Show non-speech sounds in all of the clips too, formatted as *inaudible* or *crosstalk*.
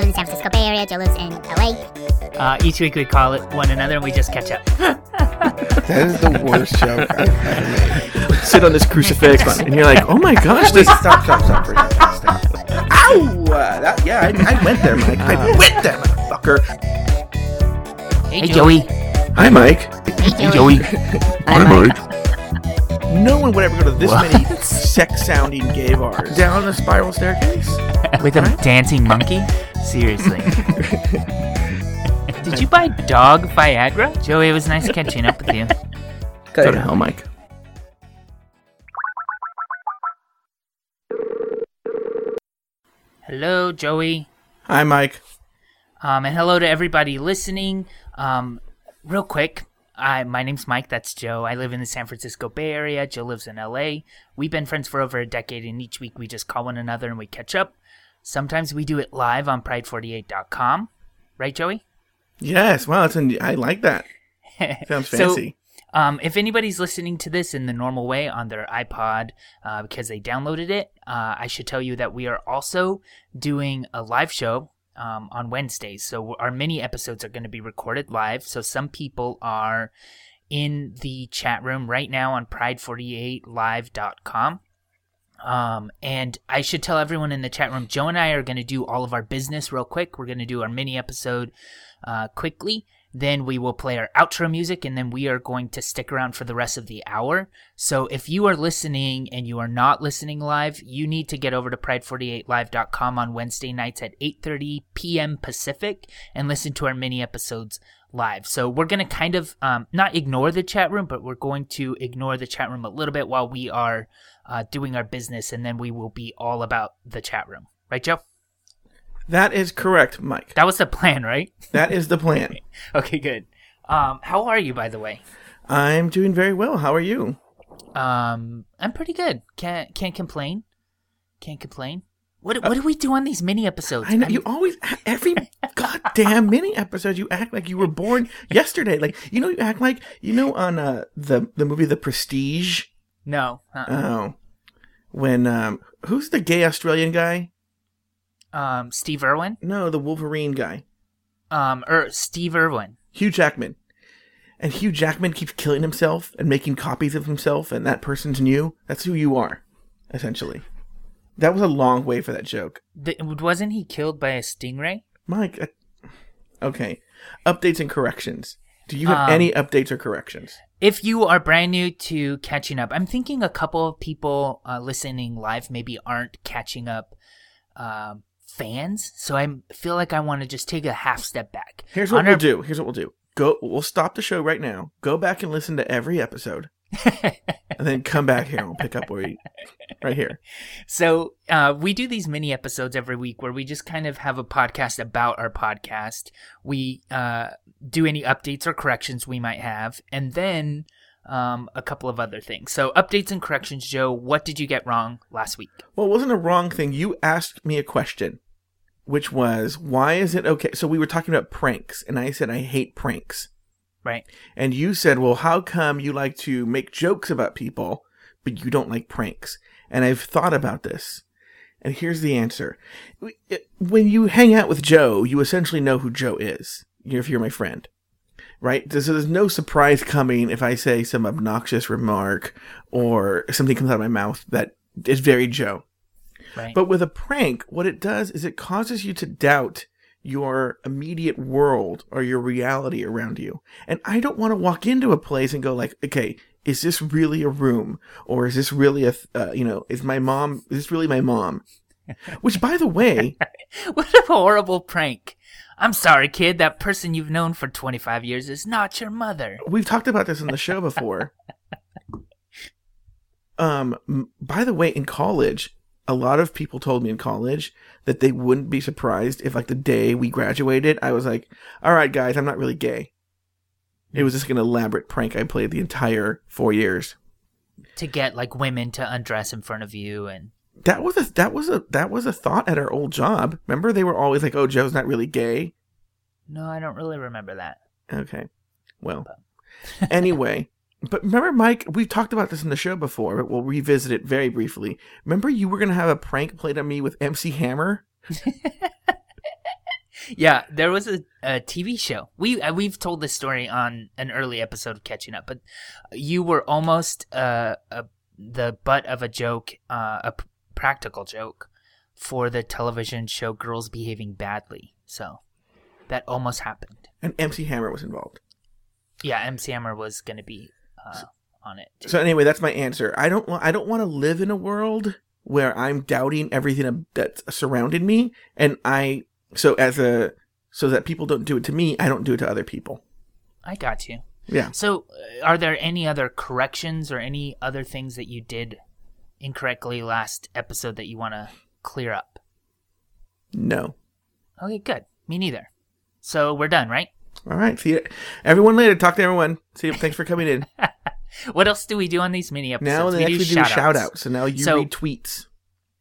live in San Francisco Bay Area. Joe lives in LA. Uh, each week we call it one another and we just catch up. *laughs* That is the worst joke I've ever made. Sit on this crucifix, *laughs* and you're like, oh my gosh, Wait, this. stop, stop, stop for a second. Stop. Ow! Uh, that, yeah, I, I went there, Mike. I went there, motherfucker. Hey, Joey. Hi, Mike. Hey, Joey. *laughs* Hi, Mike. No one would ever go to this What? many sex-sounding gay bars. Down the spiral staircase. With a dancing monkey? Seriously. *laughs* Did you buy dog Viagra? Joey, it was nice catching up with you. Go to hell, Mike. Hello, Joey. Hi, Mike. Um, and hello to everybody listening. Um, real quick, I my name's Mike. That's Joe. I live in the San Francisco Bay Area. Joe lives in LA. We've been friends for over a decade, and each week we just call one another and we catch up. Sometimes we do it live on Pride48.com. Right, Joey? Yes, wow, that's an, I like that. *laughs* Sounds So, fancy. Um, if anybody's listening to this in the normal way on their iPod uh, because they downloaded it, uh, I should tell you that we are also doing a live show um, on Wednesdays. So our mini episodes are going to be recorded live. So some people are in the chat room right now on pride48live.com. Um, and I should tell everyone in the chat room, Joe and I are going to do all of our business real quick. We're going to do our mini episode uh, quickly. Then we will play our outro music, and then we are going to stick around for the rest of the hour. So if you are listening and you are not listening live, you need to get over to pride48live.com on Wednesday nights at 8:30 p.m. Pacific and listen to our mini episodes live. So we're going to kind of um, not ignore the chat room, but we're going to ignore the chat room a little bit while we are uh, doing our business, and then we will be all about the chat room. Right, Joe? That is correct, Mike. That was the plan, right? *laughs* That is the plan. *laughs* Okay, good. Um, how are you, by the way? I'm doing very well. How are you? Um, I'm pretty good. Can't can't complain. Can't complain. What what do we do on these mini episodes? I know I'm- you always every *laughs* goddamn mini episode you act like you were born yesterday. Like you know you act like you know on uh the the movie The Prestige. no. Uh, Oh, when um who's the gay Australian guy? Um, Steve Irwin. No, the Wolverine guy, Um, or Steve Irwin. Hugh Jackman. And Hugh Jackman keeps killing himself and making copies of himself, and that person's new. That's who you are, essentially. That was a long way for that joke. Th- wasn't he killed by a stingray? Mike, uh, okay. Updates and corrections. Do you have Um, any updates or corrections? If you are brand new to catching up, I'm thinking a couple of people uh, listening live maybe aren't catching up um, fans. So I feel like I want to just take a half step back. Here's what On we'll our- do. Here's what we'll do. Go. We'll stop the show right now. Go back and listen to every episode, *laughs* and then come back here and we'll pick up where we, right here. So uh, we do these mini episodes every week where we just kind of have a podcast about our podcast. We uh, do any updates or corrections we might have, and then um, a couple of other things. So updates and corrections, Joe. What did you get wrong last week? Well, it wasn't a wrong thing. You asked me a question, which was, why is it okay? So we were talking about pranks, and I said I hate pranks. Right. And you said, well, how come you like to make jokes about people, but you don't like pranks? And I've thought about this. And here's the answer. When you hang out with Joe, you essentially know who Joe is, if you're my friend. Right? So there's no surprise coming if I say some obnoxious remark or something comes out of my mouth that is very Joe. Right. But with a prank, what it does is it causes you to doubt your immediate world or your reality around you. And I don't want to walk into a place and go like, okay, is this really a room or is this really a, uh, you know, is my mom, is this really my mom? *laughs* Which by the way, *laughs* what a horrible prank. I'm sorry, kid. That person you've known for 25 years is not your mother. we've talked about this on the show before. *laughs* Um, by the way, in college, a lot of people told me in college that they wouldn't be surprised if, like, the day we graduated, I was like, "All right, guys, I'm not really gay." It was just an elaborate prank I played the entire four years. To get like women to undress in front of you and That was a that was a that was a thought at our old job. Remember, they were always like, "Oh, Joe's not really gay." no, I don't really remember that. Okay. Well, *laughs* anyway, but remember, Mike, we've talked about this in the show before, but we'll revisit it very briefly. Remember, you were going to have a prank played on me with MC Hammer? *laughs* yeah, there was a, a TV show. We uh, we've told this story on an early episode of Catching Up, but you were almost uh, a, the butt of a joke, uh, a practical joke, for the television show Girls Behaving Badly. So that almost happened. And MC Hammer was involved. Yeah, MC Hammer was going to be uh, on it. too. So anyway, that's my answer. I don't want. I don't want to live in a world where I'm doubting everything that's surrounding me, and I. So as a so that people don't do it to me, I don't do it to other people. I got you. Yeah. So, uh, are there any other corrections or any other things that you did incorrectly last episode that you want to clear up? No. Okay, good. Me neither. So we're done, right? All right. See you, everyone later. Talk to everyone. See you. Thanks for coming in. *laughs* What else do we do on these mini episodes? now they we actually do shout-outs. shout outs. So now you So- read tweets.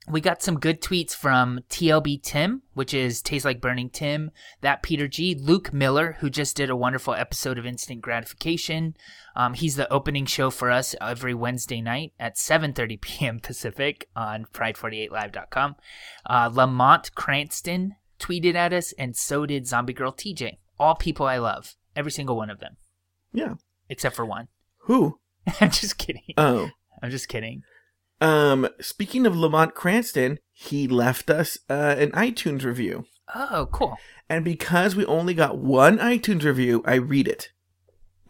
We got some good tweets from TLB Tim, which is Tastes Like Burning Tim, that Peter G, Luke Miller, who just did a wonderful episode of Instant Gratification. Um, he's the opening show for us every Wednesday night at 7:30 p.m. *laughs* Pacific on Pride48Live.com. Uh, Lamont Cranston tweeted at us, and so did Zombie Girl TJ. All people I love, every single one of them, Yeah. except for one. Who? *laughs* I'm just kidding. Oh. I'm just kidding. Um. Speaking of Lamont Cranston, he left us uh, an iTunes review. Oh, cool. And because we only got one iTunes review, I read it.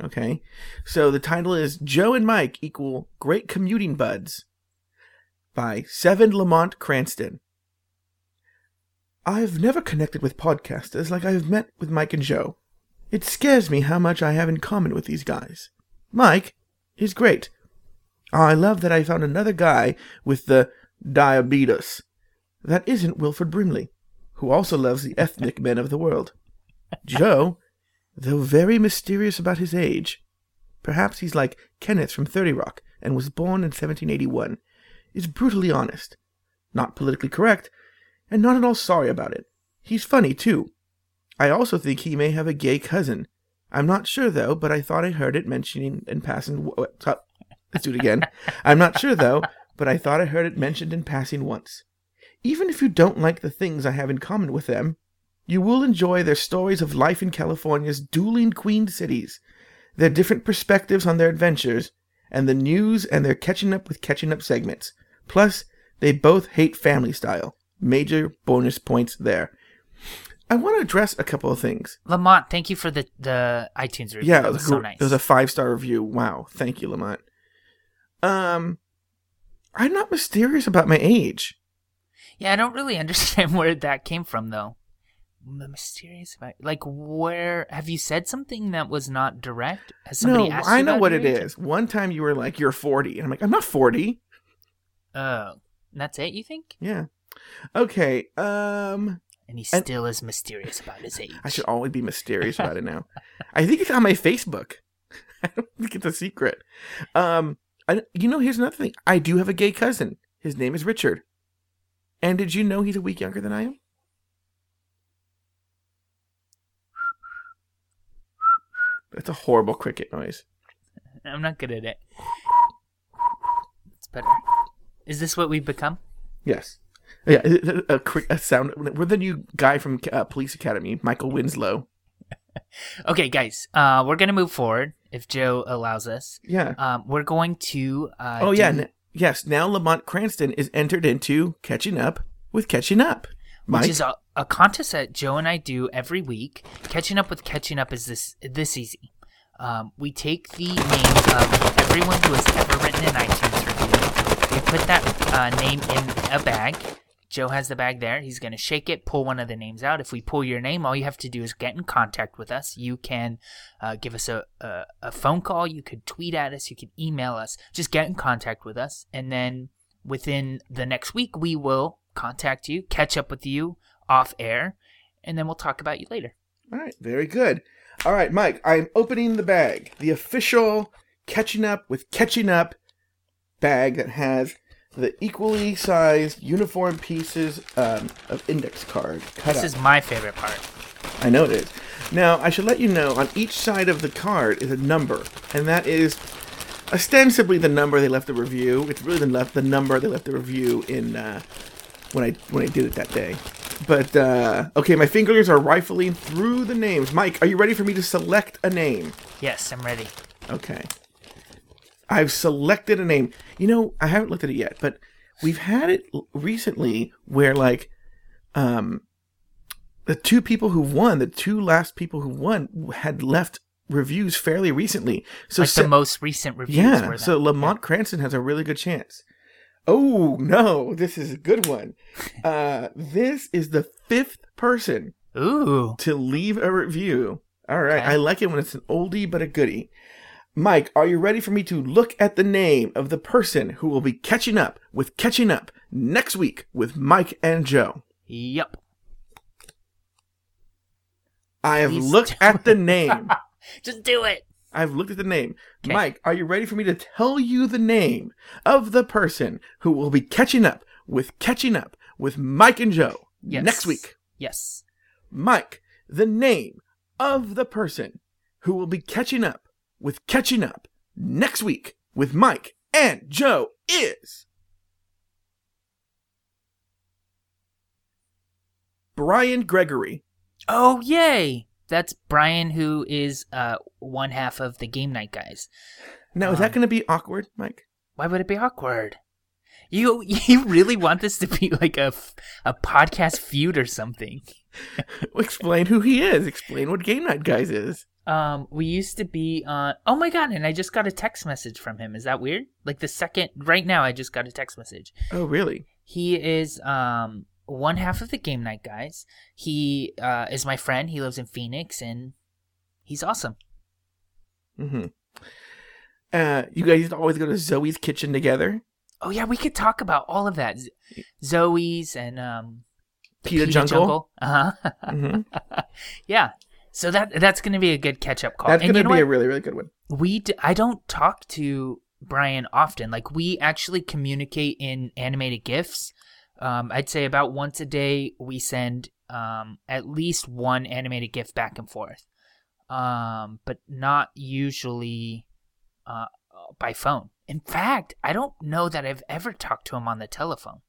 Okay. So the title is Joe and Mike equal great commuting buds by Seven Lamont Cranston. I've never connected with podcasters like I've met with Mike and Joe. It scares me how much I have in common with these guys. Mike is great. Ah, I love that I found another guy with the diabetes. That isn't Wilford Brimley who also loves the ethnic men of the world. Joe, though very mysterious about his age, perhaps he's like Kenneth from 30 Rock and was born in 1781, is brutally honest, not politically correct, and not at all sorry about it. He's funny, too. I also think he may have a gay cousin. I'm not sure, though, but I thought I heard it mentioning in passing. W- w- stop. Let's do it again. I'm not sure, though, but I thought I heard it mentioned in passing once. Even if you don't like the things I have in common with them, you will enjoy their stories of life in California's dueling queen cities, their different perspectives on their adventures, and the news and their catching up with catching up segments. Plus, they both hate family style. Major bonus points there. I want to address a couple of things. Lamont, thank you for the the iTunes review. Yeah, that it was was, so nice. it was a five star review. Wow, thank you, Lamont. Um, I'm not mysterious about my age. yeah, I don't really *laughs* understand where that came from though. The mysterious about like where have you said something that was not direct? Has somebody no, asked I know what it age? is. One time you were like, "You're 40," and I'm like, "I'm not 40." Oh, that's it. You think? Yeah. Okay. Um, And he And- still is mysterious about his *laughs* age. I should always be mysterious about it *laughs* now. I think it's on my Facebook. I don't think it's a secret. Um, I, you know, here's another thing. I do have a gay cousin. His name is Richard. And did you know he's a week younger than I am? That's a horrible cricket noise. I'm not good at it. It's better. Is this what we've become? Yes. Yeah, a, a, a sound. We're the new guy from uh, Police Academy, Michael Winslow. Okay, guys. Uh, we're gonna move forward if Joe allows us. Yeah. Um, we're going to. Uh, oh, yeah. n- yes. Now Lamont Cranston is entered into Catching Up with Catching Up. Mike? which is a, a contest that Joe and I do every week. Catching up with catching up is this this easy. Um, we take the names of everyone who has ever written an iTunes review. We put that uh, name in a bag. Joe has the bag there. He's going to shake it, pull one of the names out. If we pull your name, all you have to do is get in contact with us. You can uh, give us a, a, a phone call. You could tweet at us. You could email us. Just get in contact with us. And then within the next week, we will contact you, catch up with you off air, and then we'll talk about you later. All right, very good. All right, Mike, I'm opening the bag. The official Catching Up with Catching Up bag that has the equally sized uniform pieces um, of index card cut This up. is my favorite part. I know it is. Now, I should let you know on each side of the card is a number, and that is ostensibly the number they left the review. It's really the left the number they left the review in uh, when I when I did it that day. But uh okay, my fingers are rifling through the names. Mike, are you ready for me to select a name? Yes, I'm ready. Okay. I've selected a name. You know, I haven't looked at it yet, but we've had it recently where like um the two people who won, the two last people who won had left reviews fairly recently. So Like se- the most recent reviews. yeah, were so. Lamont Cranston has a really good chance. Oh no, this is a good one. *laughs* Uh, this is the fifth person Ooh. to leave a review. All right, Okay. I like it when it's an oldie but a goodie. Mike, are you ready for me to look at the name of the person who will be catching up with catching up next week with Mike and Joe? Yep. I have Please looked at the name. *laughs* Just do it. I've looked at the name. Mike, are you ready for me to tell you the name of the person who will be catching up with catching up with Mike and Joe Yes. next week? Yes. Mike, the name of the person who will be catching up with catching up next week with Mike and Joe is Brian Gregory. Oh, yay! That's Brian, who is uh one half of the game night guys. Now, is that Um, going to be awkward, Mike? Why would it be awkward? You you really want this to be like a, a podcast feud or something? *laughs* Explain who he is. Explain what Game Night Guys is. Um, we used to be on. Oh my god! And I just got a text message from him. Is that weird? Like the second right now, I just got a text message. Oh, really? He is um one half of the game night guys. He uh is my friend. He lives in Phoenix, and he's awesome. hmm Uh, you guys used to always go to Zoe's kitchen together. Oh yeah, we could talk about all of that. Z- Zoe's and um the Pita Jungle. Uh huh. hmm yeah. So that that's gonna be a good catch up call. That's going to be what? a really, really good one. we d- I don't talk to Brian often. Like we actually communicate in animated gifs. Um, I'd say about once a day we send um, at least one animated gif back and forth, um, but not usually uh, by phone. In fact, I don't know that I've ever talked to him on the telephone.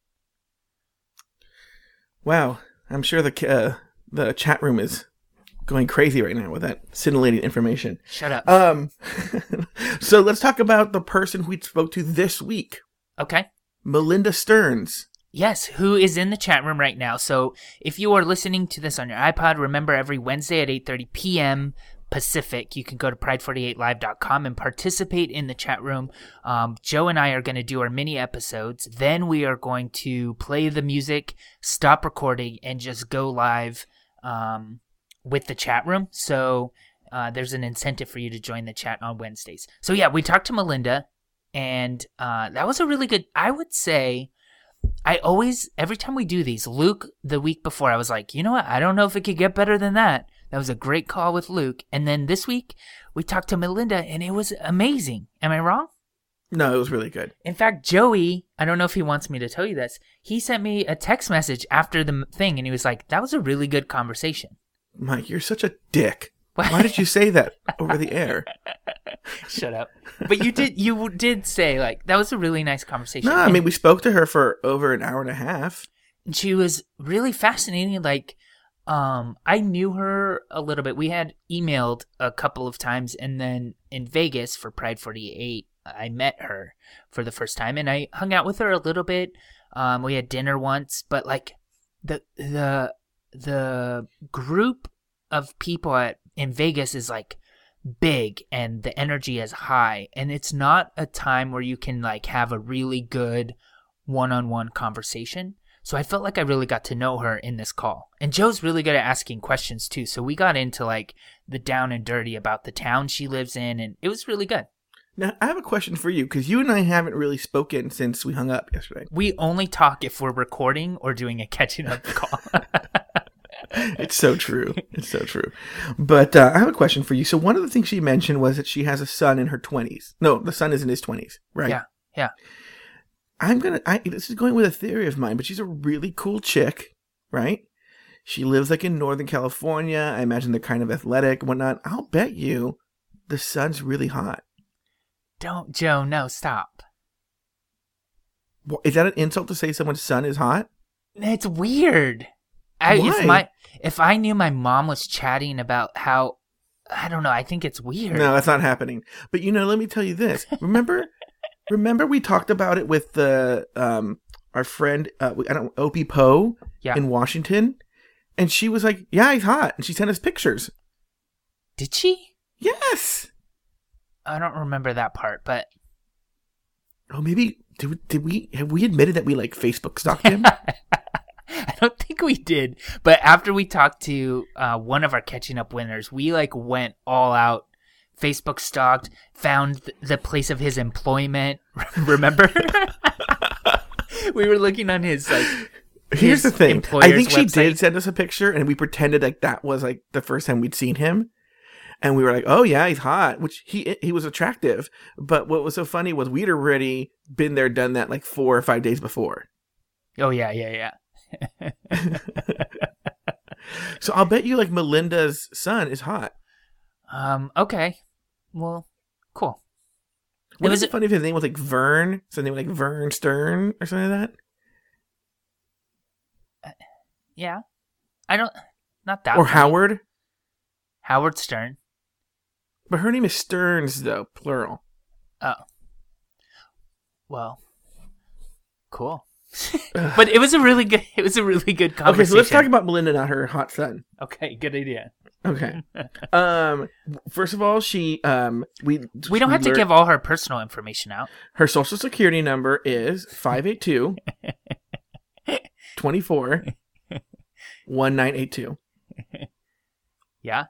Wow, I'm sure the uh, the chat room is going crazy right now with that scintillating information. Shut up. Um, *laughs* so let's talk about the person we spoke to this week, okay. Melinda Stearns. Yes, who is in the chat room right now. So if you are listening to this on your iPod, remember every Wednesday at 8:30 p.m. Pacific, you can go to pride48live.com and participate in the chat room. Um, Joe and I are going to do our mini episodes. Then we are going to play the music, stop recording, and just go live um, with the chat room. So uh, there's an incentive for you to join the chat on Wednesdays. So yeah, we talked to Melinda, and uh, that was a really good. I would say. I always, every time we do these, Luke, the week before, I was like, you know what? I don't know if it could get better than that. That was a great call with Luke. And then this week, we talked to Melinda, and it was amazing. Am I wrong? No, it was really good. In fact, Joey, I don't know if he wants me to tell you this, he sent me a text message after the thing, and he was like, that was a really good conversation. Mike, you're such a dick. Why did you say that over the air? *laughs* Shut up. But you did, you did say, like, that was a really nice conversation. No, I And- mean we spoke to her for over an hour and a half. and she was really fascinating like um i knew her a little bit we had emailed a couple of times and then in vegas for pride 48 i met her for the first time and i hung out with her a little bit um we had dinner once but like the the the group of people at in vegas is like big and the energy is high and it's not a time where you can like have a really good one-on-one conversation so I felt like I really got to know her in this call. And Joe's really good at asking questions too. So we got into like the down and dirty about the town she lives in and it was really good. Now I have a question for you because you and I haven't really spoken since we hung up yesterday. We only talk if we're recording or doing a catching up call. *laughs* *laughs* It's so true. It's so true. But uh, I have a question for you. So one of the things she mentioned was that she has a son in her twenties. No, the son is in his twenties, right? Yeah, yeah. I'm gonna. I, this is going with a theory of mine, but she's a really cool chick, right? She lives like in Northern California. I imagine they're kind of athletic, and whatnot. I'll bet you, the son's really hot. Don't Joe, no, stop. Is that an insult to say someone's son is hot? It's weird. I, if my if I knew my mom was chatting about how I don't know, I think it's weird. No, that's not happening. But you know, let me tell you this. Remember, *laughs* remember we talked about it with the um our friend uh, I don't Opie Poe Yeah. in Washington, and she was like, "Yeah, he's hot," and she sent us pictures. Did she? Yes. I don't remember that part, but Oh, maybe did we, did we have we admitted that we like Facebook stalked him? *laughs* I *laughs* don't think we did. But after we talked to uh, one of our catching up winners, we like went all out. Facebook stalked, found th- the place of his employment. *laughs* Remember? *laughs* we were looking on his like. Here's his the thing. I think she website. did send us a picture, and we pretended like that was like the first time we'd seen him, and we were like, "Oh yeah, he's hot," which he he was attractive. But what was so funny was we'd already been there, done that like four or five days before. Oh yeah, yeah, yeah. *laughs* So I'll bet you like Melinda's son is hot. Um. Okay. Well, cool. It Wouldn't was it funny if his name was like Vern, something like Vern Stern or something like that? yeah. I don't. Not that, that. or funny. Howard. Howard Stern. But her name is Stearns though, plural. Oh. Well. Cool. *laughs* but it was a really good. It was a really good conversation. Okay, so let's talk about Melinda, not her hot son. Okay, good idea. Okay. *laughs* um. First of all, she um we We don't have to give all her personal information out. her social security number is *laughs* 582 24 1982. Yeah.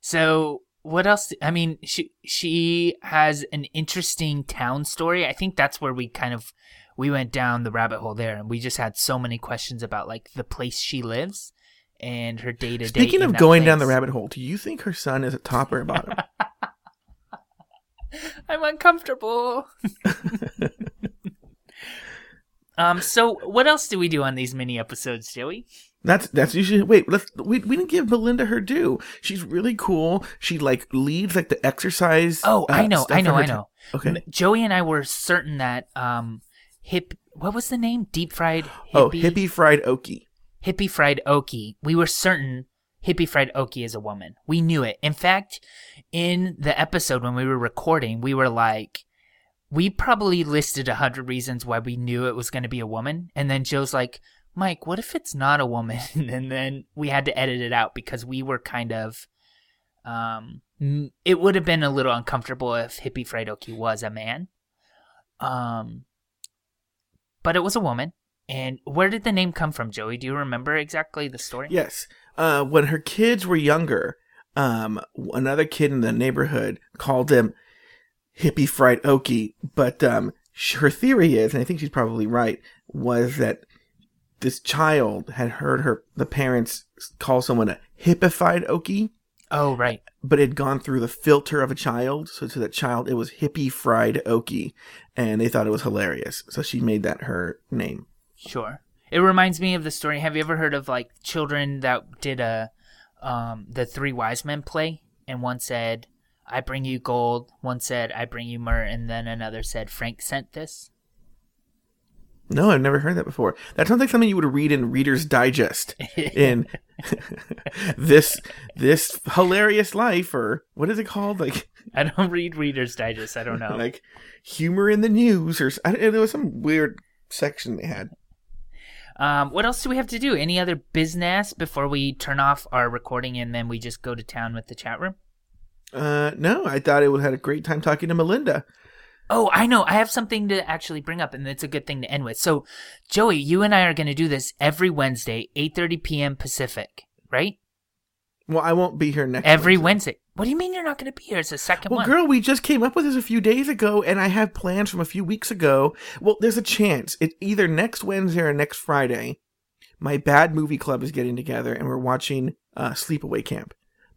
So what else? I mean, she she has an interesting town story. I think that's where we kind of we went down the rabbit hole there, and we just had so many questions about like the place she lives and her day to day. Speaking of going down the rabbit hole, do you think her son is a top or a bottom? *laughs* I'm uncomfortable. *laughs* um. So what else do we do on these mini episodes, Joey? That's that's usually wait. Let's we we didn't give Melinda her due. She's really cool. She like leads like the exercise. Oh, I uh, know, I know, for her I t- know. Okay. Joey and I were certain that um, hip. What was the name? Deep fried. Hippie? Oh, hippie fried okie. Hippie Fried Okie, we were certain Hippie Fried Okie is a woman. We knew it. In fact, in the episode when we were recording, we were like, we probably listed a hundred reasons why we knew it was going to be a woman. And then Joe's like, Mike, what if it's not a woman? *laughs* and then we had to edit it out because we were kind of, um, it would have been a little uncomfortable if Hippie Fried Okie was a man. Um, but it was a woman. And where did the name come from, Joey? Do you remember exactly the story? Yes. Uh, when her kids were younger, um, another kid in the neighborhood called him hippie fried okie. But um, her theory is, and I think she's probably right, was that this child had heard her the parents call someone a hippified okie, Oh, right. but it had gone through the filter of a child. So to that child, it was hippie fried okie, and they thought it was hilarious. So she made that her name. Sure. It reminds me of the story. Have you ever heard of like children that did a um the three wise men play and one said, I bring you gold, one said, I bring you myrrh, and then another said, Frank sent this? No, I've never heard that before. That sounds like something you would read in Reader's Digest. in *laughs* *laughs* this this hilarious life or what is it called like I don't read Reader's Digest. I don't know. like humor in the news or I don't, there was some weird section they had Um, what else do we have to do? Any other business before we turn off our recording and then we just go to town with the chat room? uh no i thought it would have had a great time talking to melinda Oh, I know. I have something to actually bring up, and it's a good thing to end with. So, Joey, you and I are going to do this every Wednesday, 8.30 p.m. Pacific, right? well i won't be here next Every Wednesday. Wednesday. What do you mean you're not going to be here? It's the second well one. girl we just came up with this a few days ago and i have plans from a few weeks ago well there's a chance it's either next wednesday or next friday my bad movie club is getting together and we're watching uh, sleepaway camp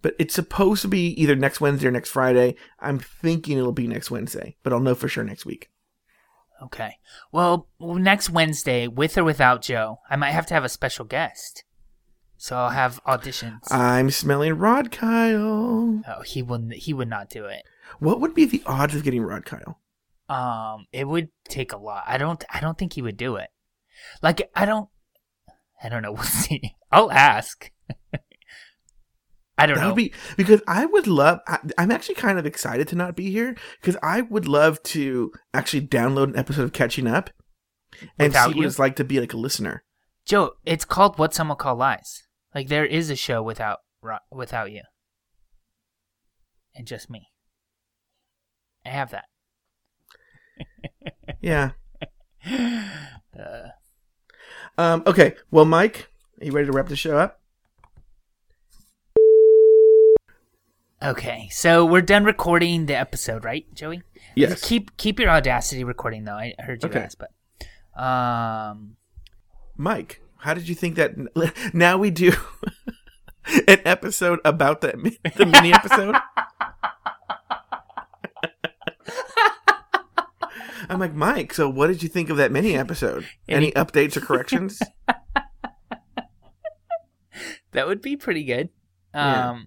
but it's supposed to be either next wednesday or next friday i'm thinking it'll be next wednesday but i'll know for sure next week Okay. Well, next Wednesday, with or without Joe, I might have to have a special guest. So I'll have auditions. i'm smelling rod kyle oh, he wouldn't. He would not do it. what would be the odds of getting rod kyle Um, it would take a lot. I don't. I don't think he would do it. Like I don't. I don't know. *laughs* We'll see. I'll ask. *laughs* I don't That know. would be because I would love. I, I'm actually kind of excited to not be here because I would love to actually download an episode of Catching Up and Without see what it's like to be like a listener. Joe, it's called What Some Will Call Lies. Like there is a show without without you, and just me. I have that. *laughs* Yeah. *laughs* Uh, Um. Okay. Well, Mike, are you ready to wrap the show up? Okay, so we're done recording the episode, right, Joey? Yes. Keep keep your audacity recording though. I heard you Okay. guys, but um, Mike, how did you think that? *laughs* Now we do *laughs* an episode about the the mini episode. *laughs* I'm like Mike. So, what did you think of that mini episode? Any updates or corrections? that would be pretty good. Yeah.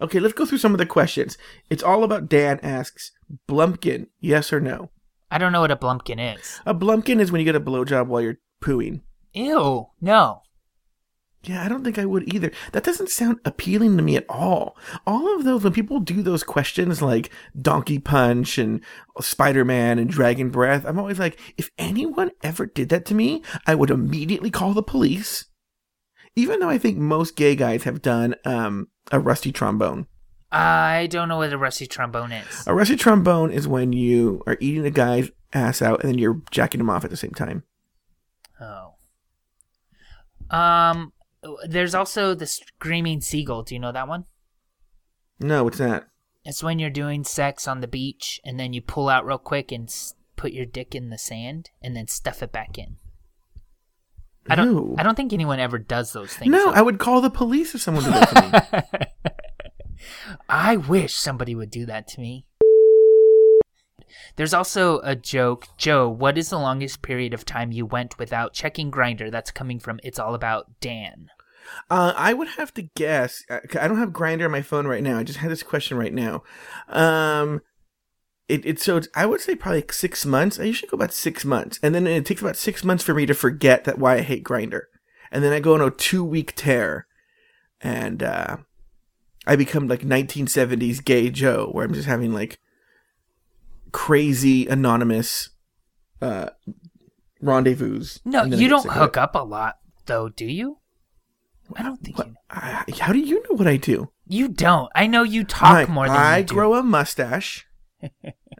Okay, let's go through some of the questions. It's all about Dan asks Blumpkin, yes or no? I don't know what a blumpkin is. A Blumpkin is when you get a blowjob while you're pooing. Ew, no. Yeah, I don't think I would either. That doesn't sound appealing to me at all. All of those, when people do those questions like Donkey Punch and Spider Man and Dragon Breath, I'm always like, if anyone ever did that to me, I would immediately call the police. Even though I think most gay guys have done um, a rusty trombone. I don't know what a rusty trombone is. A rusty trombone is when you are eating a guy's ass out and then you're jacking him off at the same time. Oh. Um, there's also the screaming seagull. Do you know that one? No, what's that? It's when you're doing sex on the beach and then you pull out real quick and put your dick in the sand and then stuff it back in. I don't. No. I don't think anyone ever does those things. No, though. I would call the police if someone did that to me. *laughs* I wish somebody would do that to me. There's also a joke. Joe, what is the longest period of time you went without checking Grindr? That's coming from It's All About Dan. Uh, I would have to guess. uh, I don't have Grindr on my phone right now. I just had this question right now. Um, it, it's so it's, I would say probably like six months. I usually go about six months, and then it takes about six months for me to forget that why I hate Grindr, and then I go on a two week tear, and uh, I become like 1970s gay Joe, where I'm just having like crazy anonymous uh rendezvous. No, I you don't hook up a lot, though, do you? I don't think What? you. I, how do you know what I do? You don't. I know you talk Mike, more than I you do. grow a mustache.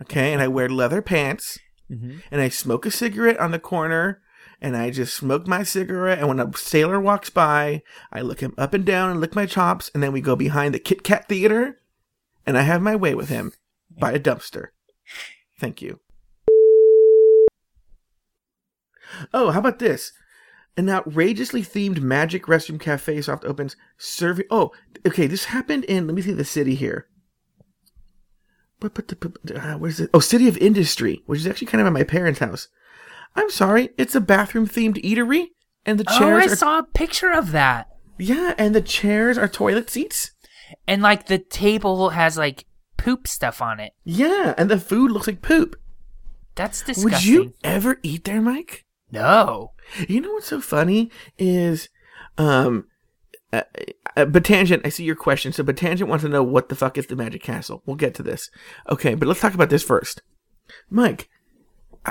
Okay, and I wear leather pants, Mhm. and I smoke a cigarette on the corner, and I just smoke my cigarette. And when a sailor walks by, I look him up and down and lick my chops, and then we go behind the Kit Kat Theater, and I have my way with him by a dumpster. Thank you. Oh, how about this? An outrageously themed magic restroom cafe soft opens serving. Oh, okay. This happened in. Let me see the city here. But but the uh, where's it? Oh, City of Industry, which is actually kind of at my parents' house. I'm sorry, it's a bathroom themed eatery, and the chairs. Oh, I are saw a picture of that. yeah, and the chairs are toilet seats. And like the table has like poop stuff on it. Yeah, and the food looks like poop. That's disgusting. Would you ever eat there, Mike? No. You know what's so funny is, um, uh, uh, Batangent. I see your question. So Batangent wants to know what the fuck is the Magic Castle. We'll get to this. Okay, but let's talk about this first. Mike,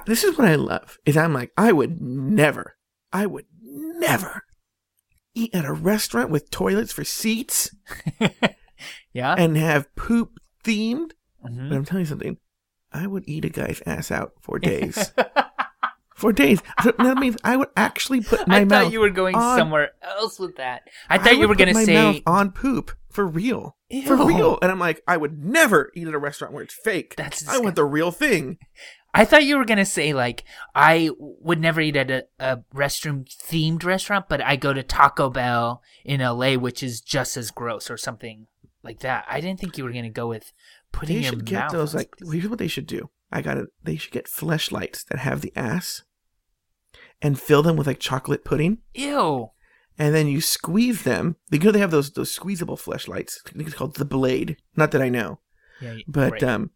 this is what I love. Is I'm like I would never, I would never eat at a restaurant with toilets for seats *laughs* Yeah. and have poop themed. Mhm. But I'm telling you something. I would eat a guy's ass out for days. *laughs* for days. So that means I would actually put *laughs* my I mouth. I thought you were going on- somewhere else with that. I thought you were going to say mouth on poop for real. For real. And I'm like, I would never eat at a restaurant where it's fake. That's I want the real thing. I thought you were gonna say like I would never eat at a, a restroom themed restaurant, but I go to Taco Bell in LA, which is just as gross or something like that. I didn't think you were gonna go with putting They your should get mouth those like here's what they should do. I got it. They should get fleshlights that have the ass and fill them with like chocolate pudding. Ew. and then you squeeze them. You know they have those those squeezable fleshlights. I think it's called the blade. Not that I know, Yeah, but right. um,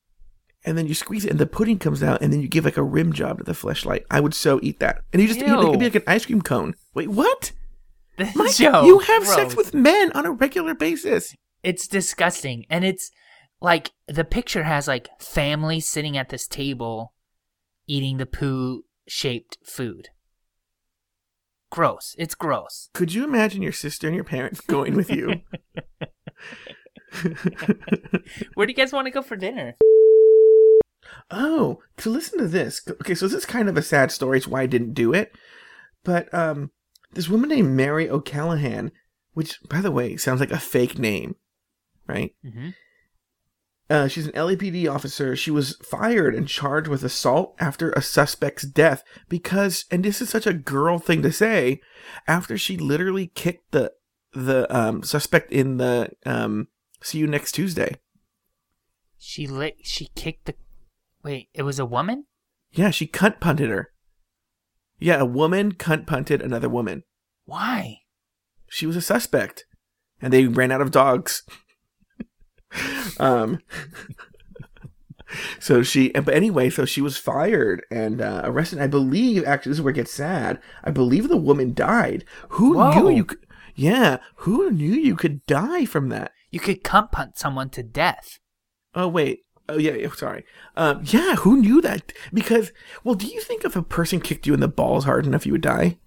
and then you squeeze it, and the pudding comes out, and then you give like a rim job to the fleshlight. I would so eat that, and you just you, it could be like an ice cream cone. Wait, what? Mike, Joe, you have sex with men on a regular basis. It's disgusting. And it's like the picture has like family sitting at this table eating the poo shaped food. Gross. It's gross. Could you imagine your sister and your parents going with you? *laughs* *laughs* Where do you guys want to go for dinner? oh, to listen to this. Okay, so this is kind of a sad story. It's why I didn't do it. But um, this woman named Mary O'Callaghan, which, by the way, sounds like a fake name, right? Mm-hmm. Uh, she's an LAPD officer. She was fired and charged with assault after a suspect's death because, and this is such a girl thing to say, after she literally kicked the the um, suspect in the um, "See you next Tuesday." She lit. She kicked the. Wait, it was a woman. Yeah, she cunt punted her. Yeah, a woman cunt punted another woman. Why? She was a suspect, and they ran out of dogs. *laughs* um. So she, but anyway, so she was fired and uh, arrested. I believe, actually, this is where it gets sad. I believe the woman died. Who Whoa. knew you could? Yeah, who knew you could die from that? You could cunt punt someone to death. Oh wait. Oh yeah, yeah sorry. Um, yeah, who knew that? Because, well, do you think if a person kicked you in the balls hard enough, you would die?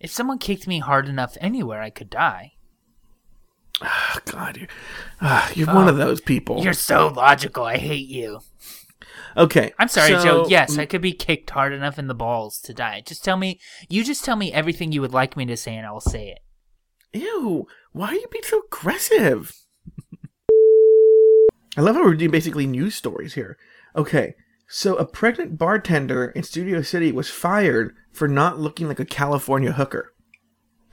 If someone kicked me hard enough anywhere, I could die. Oh, God, you're, uh, you're one of those people. You're so logical. I hate you. okay. I'm sorry, so- Joe. Yes, I could be kicked hard enough in the balls to die. Just tell me. You just tell me everything you would like me to say, and I will say it. Ew, why are you being so aggressive? *laughs* I love how we're doing basically news stories here. Okay, so a pregnant bartender in Studio City was fired for not looking like a California hooker.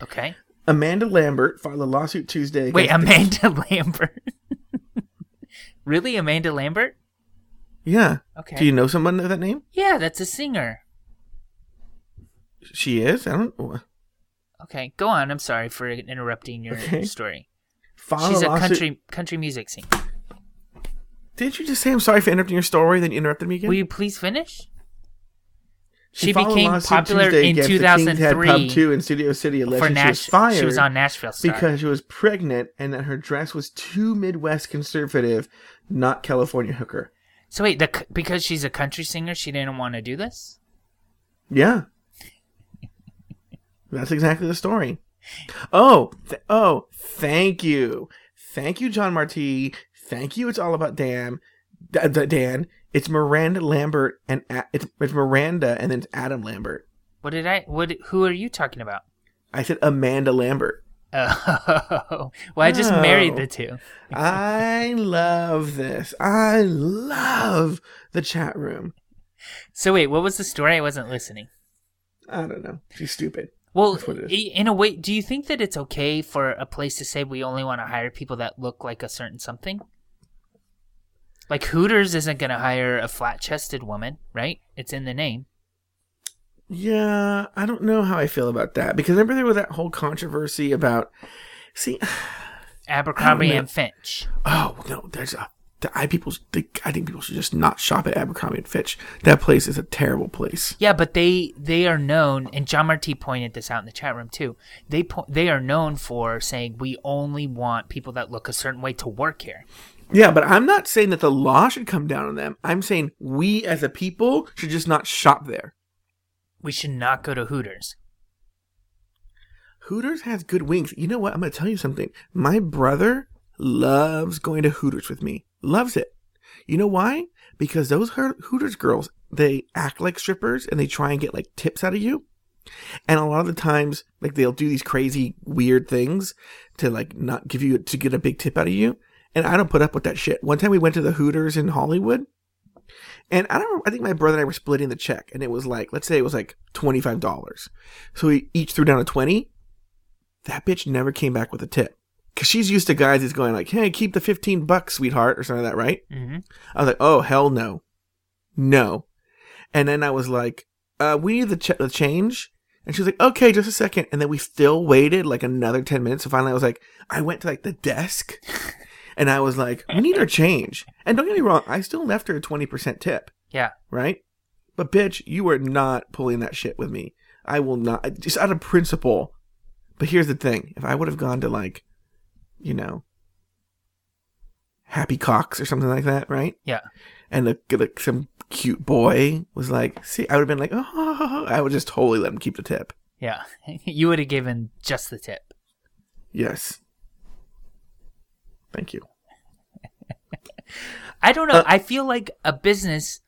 Okay. Amanda Lambert filed a lawsuit Tuesday. Wait, Amanda *laughs* Lambert. really, Amanda Lambert? Yeah. Okay. Do you know someone of that name? Yeah, that's a singer. She is. I don't. Okay, go on. I'm sorry for interrupting your Okay. story. Filed She's a lawsuit- country country music singer. Didn't you just say I'm sorry for interrupting your story? Then you interrupted me again. Will you please finish? She became popular Tuesday in against the King's Head 2003 Pub 2 in Studio City, For alleging she was fired. she was on Nashville Star. because she was pregnant and that her dress was too Midwest conservative, not California hooker. so wait, the because she's a country singer, she didn't want to do this. Yeah. That's exactly the story. Oh, th- oh, thank you. Thank you, John Marty. Thank you. It's all about Dan. D- uh, Dan. It's Miranda Lambert and A- it's, it's Miranda and then it's Adam Lambert. What did I? What? Who are you talking about? I said Amanda Lambert. Oh, *laughs* well, I just married Oh. the two. I *laughs* love this. I love the chat room. So wait, what was the story? I wasn't listening. I don't know. She's stupid. Well, That's what it is. i- in a way, do you think that it's okay for a place to say we only want to hire people that look like a certain something? Like Hooters isn't going to hire a flat-chested woman, right? It's in the name. Yeah, I don't know how I feel about that because remember there was that whole controversy about. See, *sighs* Abercrombie and Finch. oh no, there's a. The, I people, I think people should just not shop at Abercrombie and Fitch. That place is a terrible place. Yeah, but they they are known, and John Marty pointed this out in the chat room too. They po- they are known for saying we only want people that look a certain way to work here. Yeah, but I'm not saying that the law should come down on them. I'm saying we as a people should just not shop there. We should not go to Hooters. Hooters has good wings. You know what? I'm going to tell you something. My brother loves going to Hooters with me. Loves it. You know why? Because those Hooters girls, they act like strippers and they try and get like tips out of you. And a lot of the times, like they'll do these crazy weird things to like not give you to get a big tip out of you. And I don't put up with that shit. One time we went to the Hooters in Hollywood, and I don't. I think my brother and I were splitting the check, and it was like, let's say it was like twenty five dollars. So we each threw down a twenty. That bitch never came back with a tip. Cause she's used to guys who's going like, "Hey, keep the fifteen bucks, sweetheart," or something like that, right? hmm I was like, "Oh hell no, no." And then I was like, uh, "We need the, ch- the change." And she was like, "Okay, just a second. And then we still waited like another ten minutes. So finally, I was like, I went to like the desk, *laughs* and I was like, "We need our change." And don't get me wrong, I still left her a twenty percent tip, Yeah. right? But bitch, you are not pulling that shit with me. I will not, just out of principle. But here's the thing: if I would have gone to like, you know, Happy Cox or something like that, right? Yeah. And the, like some cute boy was like, "See," I would have been like, "Oh," I would just totally let him keep the tip. Yeah. *laughs* you would have given just the tip. Yes. Thank you. I don't know. Uh, I feel like a business.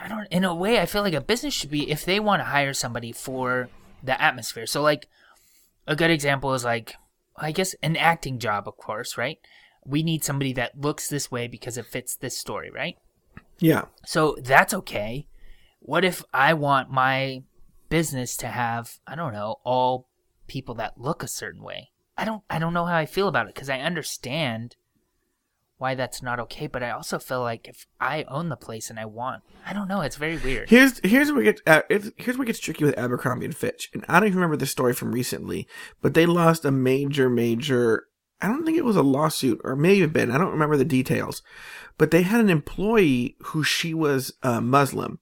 I don't. In a way, I feel like a business should be if they want to hire somebody for the atmosphere. So, like, a good example is like, I guess an acting job, of course, right? We need somebody that looks this way because it fits this story, right? Yeah. So that's okay. What if I want my business to have, I don't know, all people that look a certain way? I don't I don't know how I feel about it because I understand why that's not okay, but I also feel like if I own the place and I want, I don't know, it's very weird. Here's here's where it gets uh, here's where it gets tricky with Abercrombie and Fitch, and I don't even remember the story from recently, but they lost a major major. I don't think it was a lawsuit, or may have been. I don't remember the details, but they had an employee who she was uh, Muslim,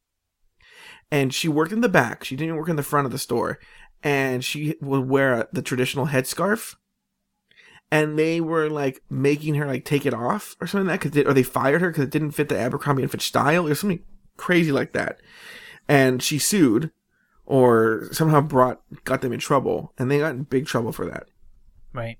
and she worked in the back. She didn't work in the front of the store, and she would wear the traditional headscarf. And they were like making her like take it off or something like that, they, or they fired her because it didn't fit the Abercrombie and Fitch style or something crazy like that. And she sued or somehow brought got them in trouble and they got in big trouble for that. Right.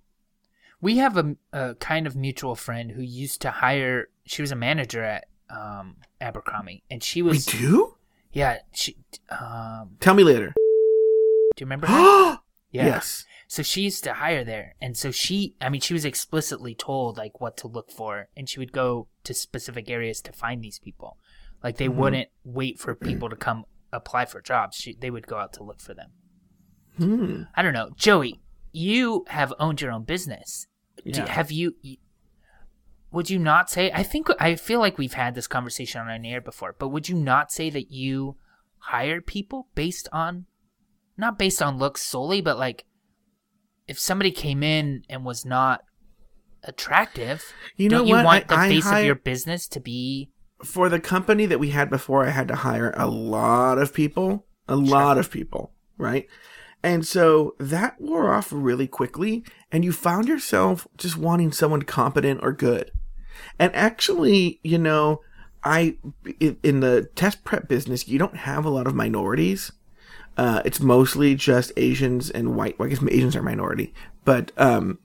We have a, a kind of mutual friend who used to hire. She was a manager at um, Abercrombie, and she was. We do? yeah. She um, Tell me later. do you remember? *gasps* Yeah. Yes. So she used to hire there, and so she, I mean, she was explicitly told like what to look for, and she would go to specific areas to find these people. Like they Mhm. wouldn't wait for people to come apply for jobs; she, they would go out to look for them. Hmm. I don't know, Joey. You have owned your own business. Do- Yeah. have you? y- Would you not say? I think I feel like we've had this conversation on an air before, but would you not say that you hire people based on, not based on looks solely, but like if somebody came in and was not attractive, You know you what? want the I face hire- of your business to be? For the company that we had before, I had to hire a lot of people, a lot of people, right? And so that wore off really quickly, and you found yourself just wanting someone competent or good. And actually, you know, i- in the test prep business, you don't have a lot of minorities. Uh, it's mostly just Asians and white. Well, I guess Asians are minority, but um,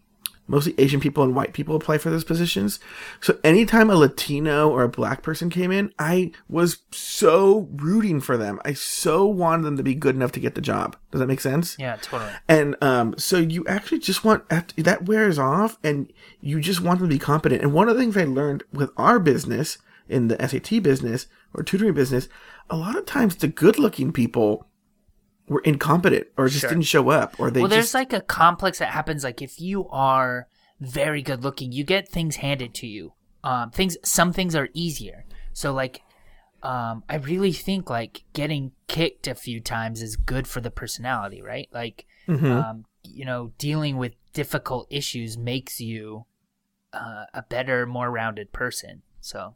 mostly Asian people and white people apply for those positions. So anytime a Latino or a black person came in, I was so rooting for them. I so wanted them to be good enough to get the job. Does that make sense? Yeah, totally. And um, so you actually just want after, that wears off, and you just want them to be competent. And one of the things I learned with our business in the SAT business or tutoring business, a lot of times the good-looking people were incompetent or just Sure. didn't show up, or they well, there's just like a complex that happens. Like if you are very good looking, you get things handed to you. Um, things, some things are easier. So like, um, I really think like getting kicked a few times is good for the personality, right? Like, Mhm. um, you know, dealing with difficult issues makes you uh, a better, more rounded person. So.